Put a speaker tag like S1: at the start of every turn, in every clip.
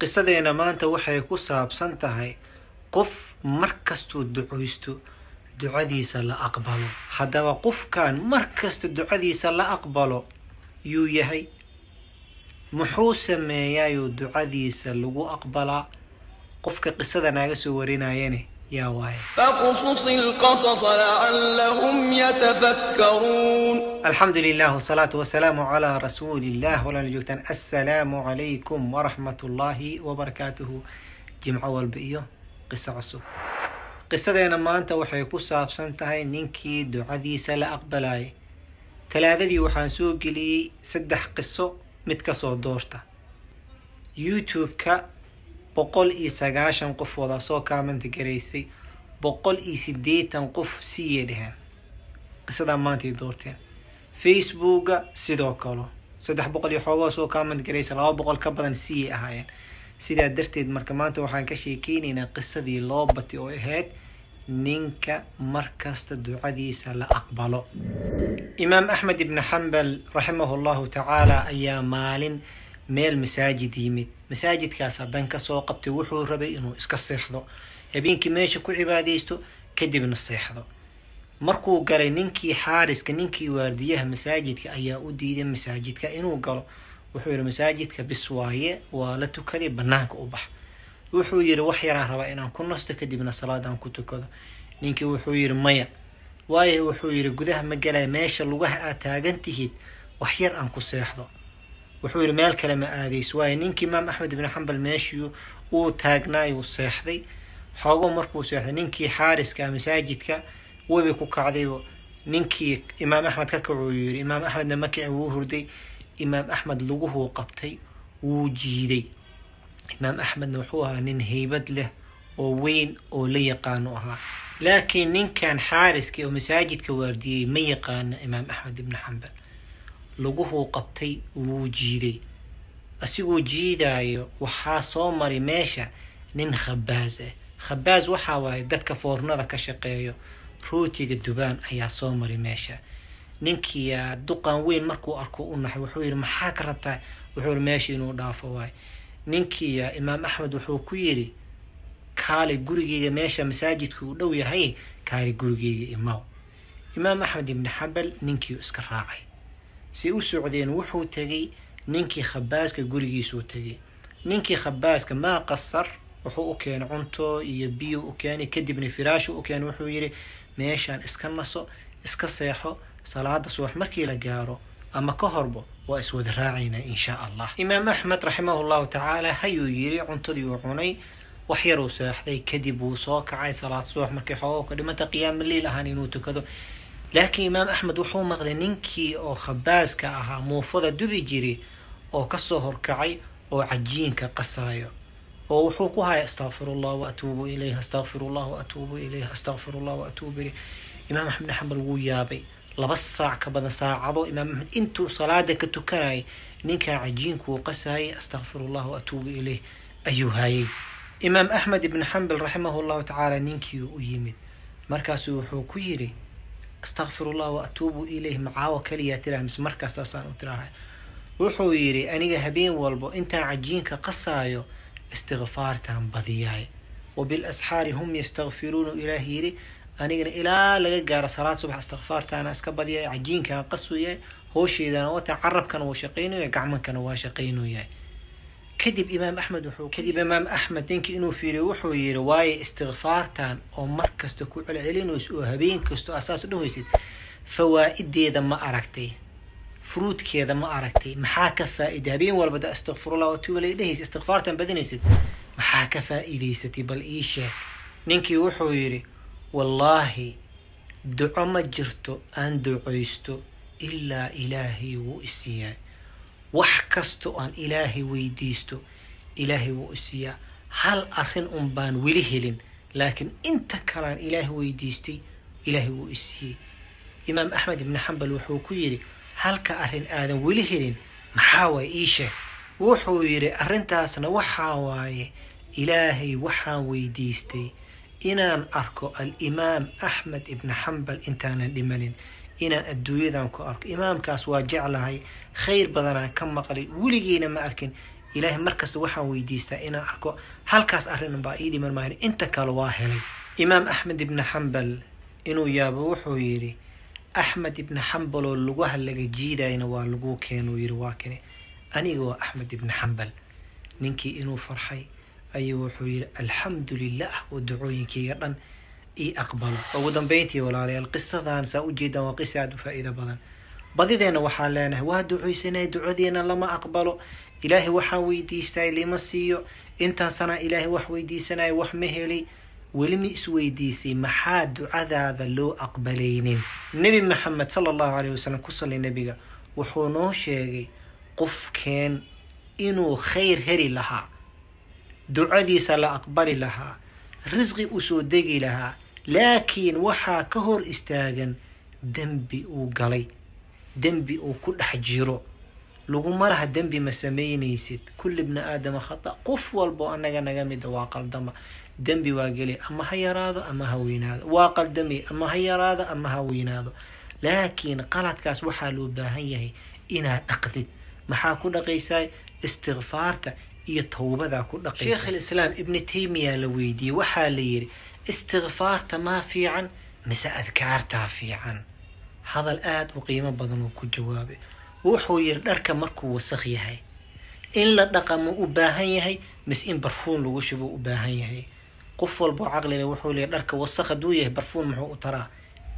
S1: qisadeena maanta waxay ku saabsan tahay qof mar kastuu ducaysto ducadiisa la aqbalo. Haddaba qofkan mar kasta ducadiisa la aqbalo yuu yahay. Muxuu sameeyaayuu ducadiisa lagu aqbalaa? Qofka qisada naaga soo warinayane yaa waaye
S2: فاقصص القصص لعلهم يتفكرون
S1: alxamdu lilah wsalaatu wasalaamu calaa rasuuliillah walaala joogtaan assalaamu calaykum waraxmat ullaahi wabarakaatuhu jimco walba iyo qiso cusub qisadeena maanta waxay ku saabsan tahay ninkii ducadiisa la aqbalayay talaadadii waxaan soo geliyey saddex qiso mid kasoo doorta youtube-ka boqol iyo sagaashan qof wada soo kaamanta garaysay boqol iyo sideetan qof siiyay dheheen qisadaa maantay doorteen. Facebooka sidoo kale saddex boqol iyo xoogoo soo kaamant garaysa laba boqol ka badan siyay ahaayeen. Sidaa darteed marka maanta waxaan ka sheekeynaynaa qisadii loo batay oo ahayd ninka markasta ducadiisa la aqbalo. Imaam axmed ibni xambal raximahu llahu tacaala ayaa maalin meel masaajid yimid. Masaajidkaas haddan ka soo qabtay wuxuu rabay inuu iska seexdo. Habeenkii meesha ku cibaadaysto kadibna seexdo. Markuu galay ninkii xaariska ninkii waardiyaha masaajidka ayaa u diiday masaajidka inuu galo. Wuxuu yihi masaajidka bis waaye waa la tukaday banaanka u bax. Wuxuu yihi wax yaraa rabaa inaan ku nasto kadibna salaad aan ku tukado. Ninkii wuxuu yihi maya. Waayo wuxuu yihi gudaha ma galaya meesha lugaha aad taagan tihid wax yar aan ku seexdo wuxuu yihi meel kale ma aadayso waayo ninkii imaam axmed ibni xambal meeshii uu taagnaayuu seexday. Xoogo markuu seexday ninkii xaariska masaajidka webay ku kacdaybo ninkii imaam axmed ka kacuu yiri imaam axmedna makici wuu hurday. Imaam axmed laguhuu qabtay wuu jiiday. Imaam axmedna wuxuu ahaa nin heybad leh oo weyn oo la yaqaano ahaa. Laakiin ninkan xaariska oo masaajidka waardiyey ma yaqaano imaam axmed ibni xambal laguhuu qabtay wuu jiiday. Asigoo jiidaayo waxaa soo maray meesha nin khabaas ah khabaas waxaa waaye dadka foornada ka shaqeeyo rootiga dubaan ayaa soo maray meesha. Ninkiiyaa duqan weyn markuu arko u naxay wuxuu yihi maxaa ka rabtaa? Wuxuu yihi meesha inuu dhaafo waayo ninkiiya imaam axmed wuxuu ku yidhi kaali gurigeyga meesha masaajidka uu dhow yahay kaali gurigeyga imaw. Imaam axmed ibni xambal ninkii iska raacay si u socdeen wuxuu tegay ninkii khabaaska gurigiisuu tegay ninkii khabaaska maa qasar wuxuu u keenay cunto iyo biyo u keenay. Kadibna firaashu u keenay wuxuu yidhi meeshaan iska naso iska seexo salaada subax markii la gaaro ama ka horbo waa iswada raacaynaa insha allah. Imaam axmed raximahu llahu tacaala hayuu yiri cuntadii uu cunay wax yaruu seexday. Kadib wuu soo kacay salaad subax markii xoogo ka dhimanta qiyaama liil ahaan inuu tukado laakiin imaam axmed wuxuu maqlay ninkii oo khabaaska ahaa muufada dubi jiri oo ka soo horkacay oo cajiinka qasaayo oo wuxuu ku haya astaqfirullah waatuubu ilayh astaqfirullah waatuubu ilayh astaqfirullah waatuubu ilayh imaam axmed xambal wuu yaabay. Laba saac ka badan saacado imaam axmed intuu salaada ka tukanayay ninkan cajiinku uu qasayay astaqfirullah waatuubu ilayh ayuu hayay. Imaam axmed ibni xambal raximahu llahu tacaala ninkii u yimid. Markaasuu wuxuu ku yiri astaqfirullah waatuubu ilayh macaawo kaliyaa tiraha mise markaas saasaan u tirahay. Wuxuu yidhi aniga habeen walbo intaan cajiinka qasaayo istikfaartaan badiyaay. Wabilasxaari hum yastakfiruuna ilaah yiri anigana ilaa laga gaaro salaad subax istikfaartaana iska badiyay cajiinkaan qasuya hoosheedana wata carabkana wuu shaqaynaya gacmankana waa shaqaynaya kadib imaam axmed wuxuu kadib imaam axmed ninkii inuu fiiriyo wuxuu yiri waaye istikfaartan oo mar kasta ku celcelinayso oo habeen kasto asaas dhahaysid fawaa-ideeda ma aragtay fruudkeeda ma aragtay maxaa ka faa-ida habeen walba da istikfirullah watuubalay dhehaysa istikfaartan badinaysid maxaa ka faa-iidaysatay? Bal ii sheeg. Ninkii wuxuu yidhi wallaahi duco ma jirto aan ducaysto ilaa ilaahay wuu isiiyaa wax kasta aan ilaahay weydiisto ilaahay wuu isiiyaa hal arrin un baan weli helin laakiin inta kalean ilaahay weydiistay ilaahay wuu isiiyey imaam axmed ibni xambal wuxuu ku yidhi halka arrin aadan weli helin maxaa waaye ii sheeg? Wuxuu yidhi arrintaasna waxaa waaye ilaahay waxaan weydiistay inaan arko alimaam axmed ibni xambal intaanan dhimanin inaan adduunyadan ku arko. Imaamkaas waa jeclahay khayr badanaan ka maqlay. Weligiina ma arkin. Ilaahay markasta waxaan weydiistaa inaan arko. Halkaas arrin baa ii dhiman maayo inta kale waa helay. Imaam axmed ibni xambal inuu yaabo wuxuu yidhi axmed ibni xambal oo lugaha laga jiidayna waa lagu keenuu yidhi waa kane aniga waa axmed ibni xambal ninkii inuu farxay ayuu wuxuu yidhi alxamdu lilah oo ducooyinkayga dhan ii aqbalo. Ugu dambeyntii walaalayaal qisadan saa ujeedaan waa qisa aada u faa'iido badan. Badideenna waxaan leenahay waa ducaysanay ducadeena lama aqbalo. Ilaahay waxaan weydiistay lima siiyo. Intaan sanaa ilaahay wax weydiisanaya wax ma helay. Weli ma isweydiisay maxaa ducadaada loo aqbalaynin? Nebi maxamed sala allahu caleyhi wasalam ku sallay nebiga wuxuu noo sheegay qofkeen inuu khayr heli lahaa. Ducadiisa la aqbali lahaa risqi u soo degi lahaa laakiin waxaa ka hor istaagan dembi uu galay dembi uu ku dhex jiro. Laguma laha dembi ma samaynaysid. Kulli bni aadama khata qof walbo annaga naga mida waa qaldama. Dembi waa geli ama ha yaraado ama ha weynaado. Waa qaldami ama ha yaraado ama ha weynaado. Laakiin qaladkaas waxaa loo baahan yahay inaad dhaqdid. Maxaa ku dhaqaysaa istikfaarta iyo towbadaa ku dhaqaysa. Sheekh alislaam ibni taymiya la weydiiyey waxaa la yidhi istikfaarta maa fiican mise adkaartaa fiican? Hadal aada u qiimo badan uu ku jawaabay. Wuxuu yidhi dharka markuu wasaq yahay in la dhaqa ma u baahan yahay mise in barfuun lagu shubo u baahan yahay? Qof walboo caqlile wuxuu leeyahy dharka wasaq hadduu yahay barfuun muxuu u taraa?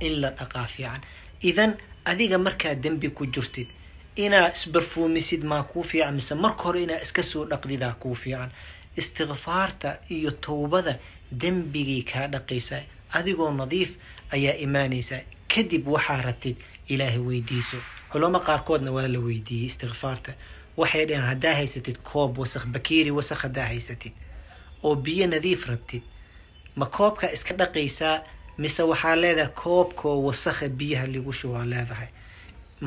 S1: In la dhaqaa fiican. Idan adiga markaa dembi ku jirtid inaa isbarfuumisid maa kuu fiican mise marka hore inaa iska soo dhaqdidaa kuu fiican. Istikfaarta iyo towbada dembigay kaa dhaqaysaa adigoo nadiif ayaa imaanaysaa kadib waxaa rabtid ilaahay weydiiso. Culamo qaarkoodna waa la weydiiyey istikfaarta waxay dhaheen haddaa haysatid koob wasaq bakeeri wasaq haddaa haysatid. Oo biyo nadiif rabtid. Ma koobkaa iska dhaqaysaa mise waxaa leedahay koobkoo wasakha biyaha lagu shubaa leedahay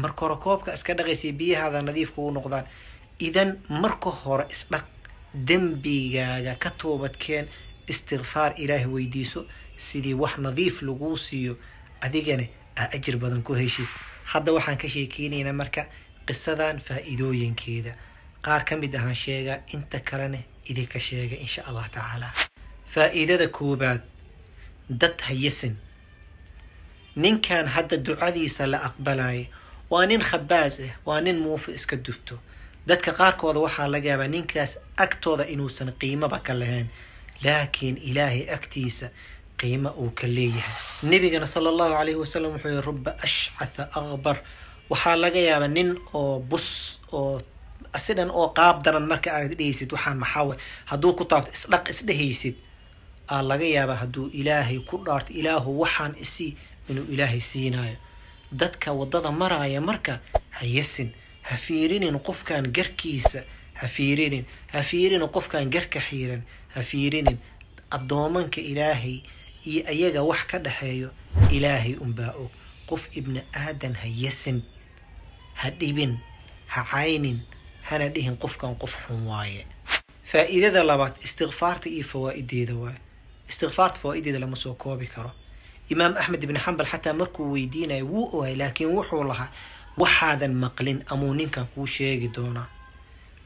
S1: marka hore koobka iska dhaqaysay biyahaada nadiifka u noqdaan. Idan marka hore isdhaq dembigaaga ka toobadkeen istikfaar ilaahay weydiiso sidii wax nadiif laguu siiyo adigana aa ajir badan ku heshid. Hadda waxaan ka sheekeynaynaa marka qisadan faa-iidooyinkeeda. Qaar ka mid ahaan sheegaa inta kalena idinka sheega insha allah tacaala. Faa-iidada koobaad dad hayasan ninkan hadda ducadiisa la aqbalaya waa nin khabaas ah waa nin muufo iska dubto. Dadka qaarkooda waxaa laga yaabaa ninkaas agtooda inuusan qiimoba ka lahayn laakiin ilaahay agtiisa qiimo uu ka leeyahay. Nebigana sala allahu calayhi wasalam wuxuu yihi ruba ashcatha akbar waxaa laga yaabaa nin oo bus oo sidhan oo qaab daran marka aad dhehaysid waxaan maxaawe hadduu ku taabto isdhaq isdhehaysid aa laga yaabaa hadduu ilaahay ku dhaarto ilaahu waxaan isi inuu ilaahay siinayo dadka waddada maraaya marka ha yasin ha fiirinin qofkan garkiisa ha fiirinin ha fiirinin qofkan garka xiiran ha fiirinin addoomanka ilaahay iyo ayaga wax ka dhexeeyo ilaahay unbaa og. Qof ibni aadan ha yasin ha dhibin ha caynin hana dhihin qofkan qof xun waaye. Faa-iidada labaad istikfaarta iyo fawaa-ideeda waaye istikfaarta fawaa-ideeda lama soo koobi karo imaam axmed ibni xambal xataa markuu weydiinayo wuu ohay laakiin wuxuu lahaa waxaadan maqlin amuu ninkan kuu sheegi doonaa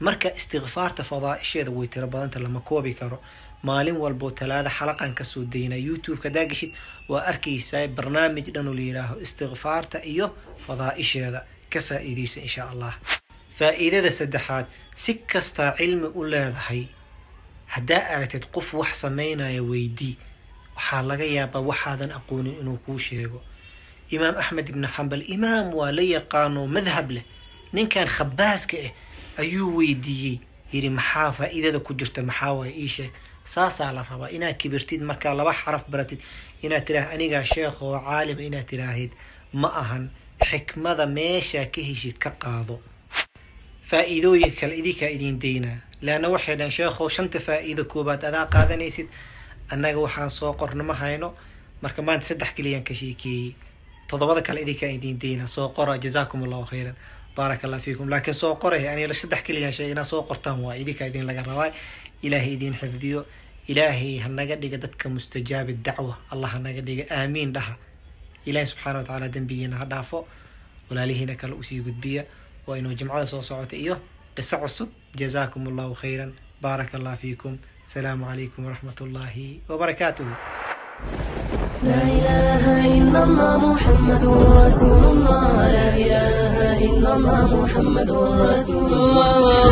S1: marka istikfaarta fadaa-isheeda way tiro badanta lama koobi karo. Maalin walboo talaada xalaqan ka soo daynaa youtube-ka hadaa waa arkaysaa barnaamij la yihaaho istikfaarta iyo fadaa-isheeda. Ka faa-iideysa insha allah. Faa-iidada saddexaad si kastaa cilmi u leedahay haddaa aragtid qof wax sameynaya weydii waxaa laga yaabaa waxaadan aqoonin inuu kuu sheego. Imaam axmed ibni xambal imaam waa la yaqaano madhab leh. Ninkan khabaaska ah ayuu weydiiyey. Yidhi maxaa faa-iidada ku jirta? Maxaa waaya ii sheeg? Saasaa la rabaa. Inaad kibirtid markaa laba xaraf baratid. Inaad tiraah anigaa sheekh oo caalima inaad tiraahid. Ma ahan xikmada meeshaa ka heshid ka qaado. Faa-iidooyin kale idinkaa idiin daynaa leanna waxay dhahan sheekhow shanta faa-iido koobaad adaa qaadanaysid annaga waxaan soo qorna ma hayno. Marka maanta saddex keliyaan ka sheekeeyey toddobada kale idinkaa idiin daynaa soo qora jazaakum allahu khayran. Baaraka allah fiikum. Laakiin soo qoray aniga saddex keliyaan sheeg inaad soo qortaan waa idinkaa idin laga rabaa ilaahay idiin xifdiyo. Ilaahay hanaga dhiga dadka mustajaabi dacwa. Allah hanaga dhiga. Aamiin dhaha. Ilaahay subxaana wa tacaala dembigiina ha dhaafo. Walaalihiina kale u sii gudbiya. Waa inuu jimcada soo socota iyo qiso cusub. Jazaakum allahu khayran بارك الله فيكم. السلام عليكم ورحمة الله وبركاته.
S3: لا إله إلا الله محمد رسول الله. لا إله إلا الله محمد رسول الله.